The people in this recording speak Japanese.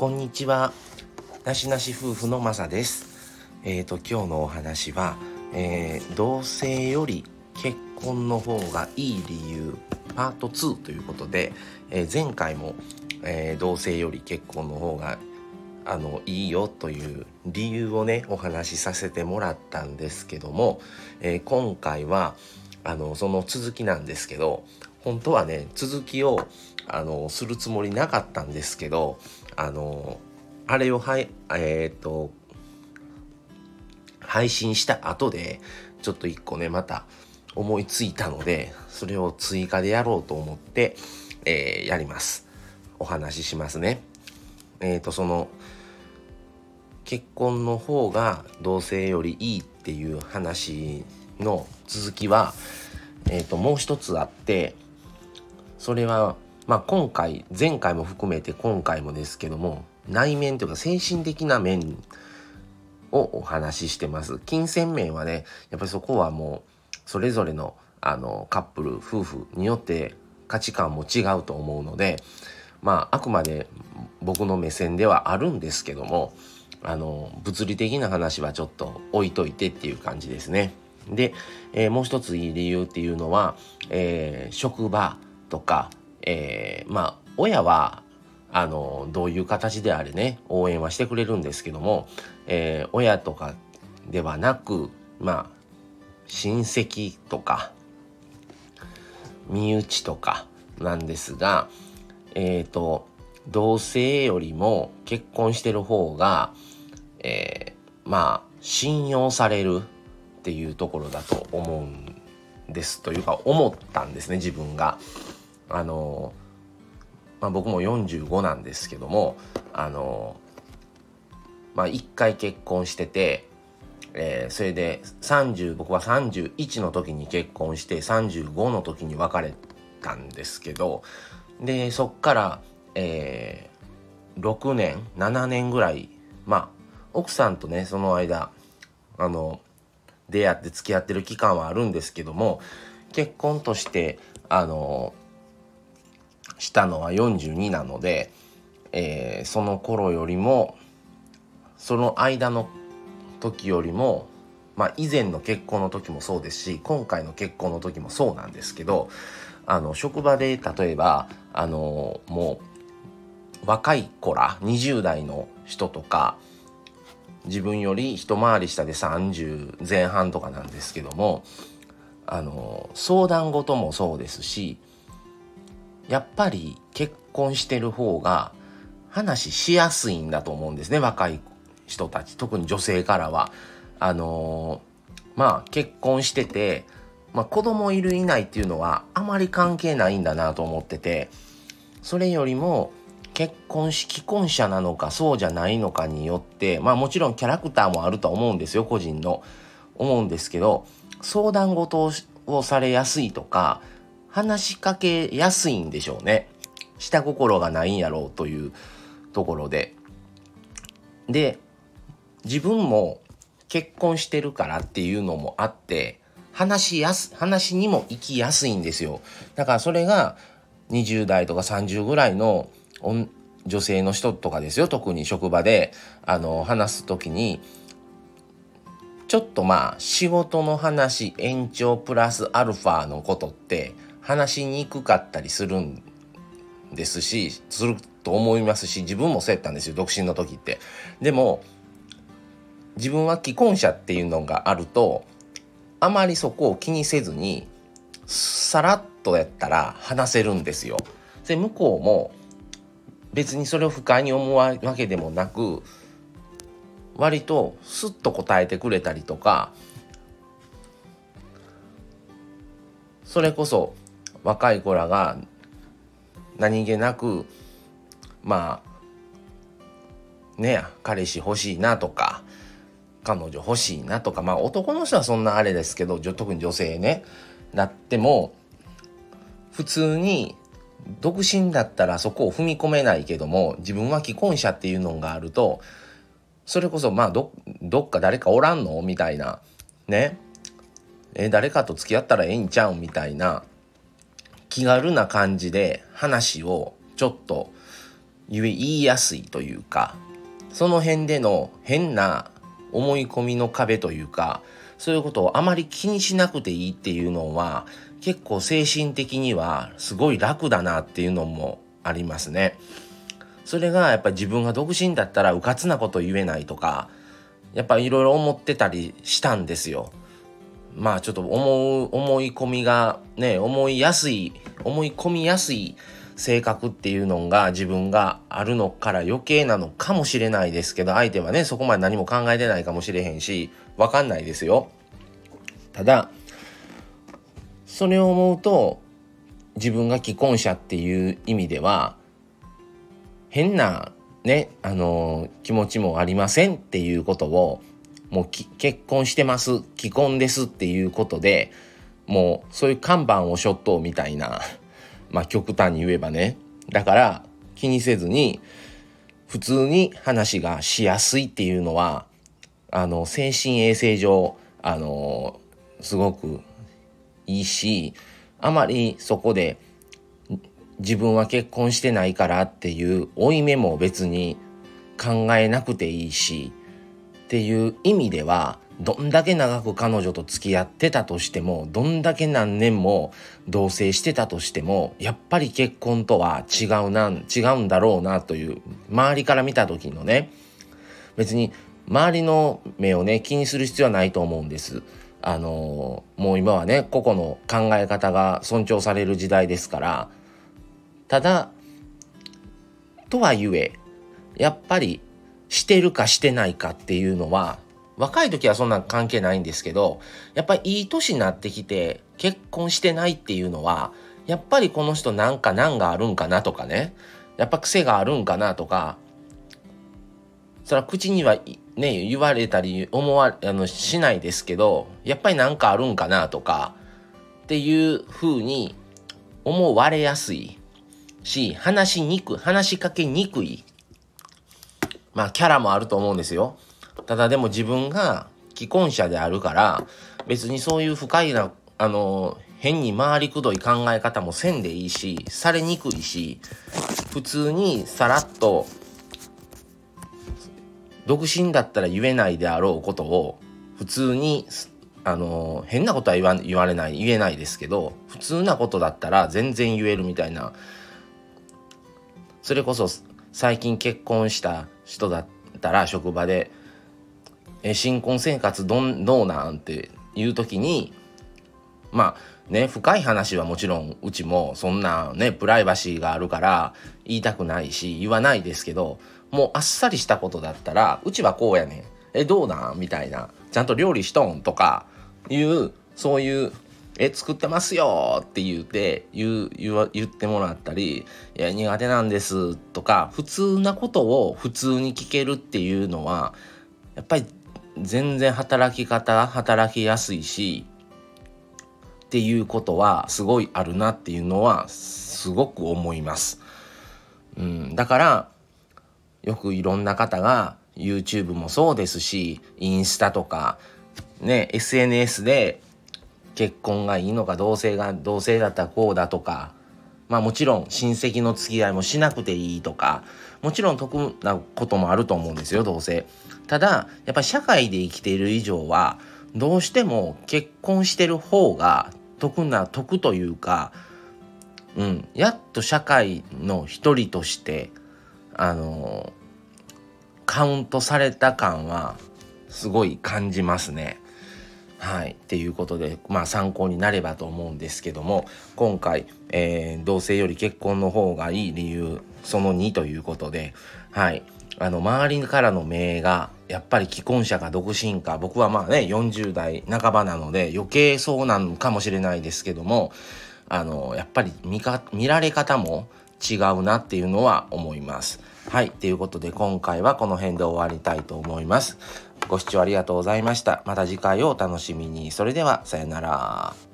こんにちは。なしなし夫婦のまさです。えっ、と、今日のお話は、えー同性より結婚の方がいい理由、パート2ということで、えー前回も、え同性より結婚の方があのいいよという理由をねお話しさせてもらったんですけども、え今回はあのその続きなんですけど本当はね続きをあのするつもりなかったんですけどあのあれをはいえっ、と配信した後でちょっと一個ねまた思いついたのでそれを追加でやろうと思って、えーやります。お話ししますね。えっ、とその結婚の方が同性よりいいっていう話の続きは、えー、ともう一つあってそれは、まあ、今回前回も含めて今回もですけども内面というか精神的な面をお話ししてます金銭面はねやっぱりそこはもうそれぞれのあのカップル夫婦によって価値観も違うと思うのでまああくまで僕の目線ではあるんですけどもあの物理的な話はちょっと置いといてっていう感じですね。で、えーもう一ついい理由っていうのは、えー職場とか、えーまあ親はあのどういう形であれね応援はしてくれるんですけども、えー親とかではなくまあ親戚とか身内とかなんですがえっ、と同性よりも結婚してる方が、えーまあ信用されるっていうところだと思うんですというか思ったんですね自分が。あのまあ、僕も45なんですけどもあのまあ1回結婚してて、えーそれで30僕は31の時に結婚して35の時に別れたんですけどでそっから、えー6年7年ぐらいまあ奥さんとねその間あの出会って付き合ってる期間はあるんですけども結婚としてあのしたのは42なので、えーその頃よりもその間の時よりもまあ以前の結婚の時もそうですし今回の結婚の時もそうなんですけどあの職場で例えばあのもう若い子ら20代の人とか自分より一回り下で30前半とかなんですけどもあの相談事もそうですしやっぱり結婚してる方が話しやすいんだと思うんですね若い人たち特に女性からは。あのまあ結婚してて、まあ、子供いるいないっていうのはあまり関係ないんだなと思っててそれよりも結婚し既婚者なのかそうじゃないのかによってまあもちろんキャラクターもあるとは思うんですよ個人の。思うんですけど相談事をされやすいとか話しかけやすいんでしょうね。下心がないんやろうというところで。で自分も結婚してるからっていうのもあって話しやす話にも行きやすいんですよだからそれが20代とか30ぐらいの女性の人とかですよ特に職場であの話す時にちょっとまあ仕事の話延長プラスアルファのことって話しにくかったりするんですしすると思いますし自分もそうやったんですよ独身の時って。でも自分は既婚者っていうのがあるとあまりそこを気にせずにさらっとやったら話せるんですよ。で向こうも別にそれを不快に思うわけでもなく割とスッと答えてくれたりとかそれこそ若い子らが何気なくまあね彼氏欲しいなとか彼女欲しいなとかまあ男の人はそんなあれですけど特に女性ねなっても普通に独身だったらそこを踏み込めないけども自分は既婚者っていうのがあるとそれこそまあどどっか誰かおらんの？みたいな。ね。え誰かと付き合ったらええんちゃうみたいな。気軽な感じで話をちょっと言いやすいというか。その辺での変な思い込みの壁というか。そういうことをあまり気にしなくていいっていうのは結構精神的にはすごい楽だなっていうのもありますね。それがやっぱり自分が独身だったらうかつなこと言えないとかやっぱいろいろ思ってたりしたんですよ。まあちょっと思う思い込みがね思いやすい思い込みやすい性格っていうのが自分があるのから余計なのかもしれないですけど相手はねそこまで何も考えてないかもしれへんし分かんないですよ。ただそれを思うと自分が既婚者っていう意味では変なねあの気持ちもありませんっていうことをもう結婚してます既婚ですっていうことでもうそういう看板を背負っとみたいな まあ極端に言えばね。だから気にせずに普通に話がしやすいっていうのはあの精神衛生上あのすごくいいしあまりそこで自分は結婚してないからっていう負い目も別に考えなくていいしっていう意味ではどんだけ長く彼女と付き合ってたとしてもどんだけ何年も同棲してたとしてもやっぱり結婚とは違うな違うんだろうなという周りから見た時のね別に周りの目をね気にする必要はないと思うんです。あのもう今はね個々の考え方が尊重される時代ですからただとはいえやっぱりしてるかしてないかっていうのは若い時はそんな関係ないんですけどやっぱりいい年になってきて結婚してないっていうのはやっぱりこの人なんか難があるんかなとかね。やっぱ癖があるんかなとかそれは口にはね言われたり思わあのしないですけどやっぱりなんかあるんかなとかっていうふうに思われやすい。し話しにくい話しかけにくい。まあキャラもあると思うんですよ。ただでも自分が既婚者であるから別にそういう深いなあの変に回りくどい考え方もせんでいいしされにくいし普通にさらっと独身だったら言えないであろうことを普通にあの変なことは言われない言えないですけど普通なことだったら全然言えるみたいなそれこそ最近結婚した人だったら職場で「え新婚生活どんどうなん?」っていう時にまあね深い話はもちろんうちもそんなねプライバシーがあるから言いたくないし言わないですけどもうあっさりしたことだったらうちはこうやねんえどうなんみたいなちゃんと料理しとんとかいうそういうえ作ってますよって言うて言う言言ってもらったりいや苦手なんですとか普通なことを普通に聞けるっていうのはやっぱり全然働き方働きやすいしっていうことはすごいあるなっていうのはすごく思います。うん、だからよくいろんな方が YouTube もそうですしインスタとかね SNS で結婚がいいのか同性が同性だったらこうだとかまあもちろん親戚の付き合いもしなくていいとかもちろん得なこともあると思うんですよ同性ただやっぱり社会で生きている以上はどうしても結婚してる方が得な得というかうんやっと社会の一人としてあのカウントされた感はすごい感じますね。はい。っていうことで、まあ参考になればと思うんですけども、今回、えー、同性より結婚の方がいい理由、その2ということで、はい。あの、周りからの命が、やっぱり既婚者か独身か、僕はまあね、40代半ばなので余計そうなのかもしれないですけども、あの、やっぱり見か、見られ方も違うなっていうのは思います。はい。ということで今回はこの辺で終わりたいと思います。ご視聴ありがとうございました。また次回をお楽しみに。それでは、さよなら。